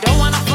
don't wanna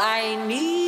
I need.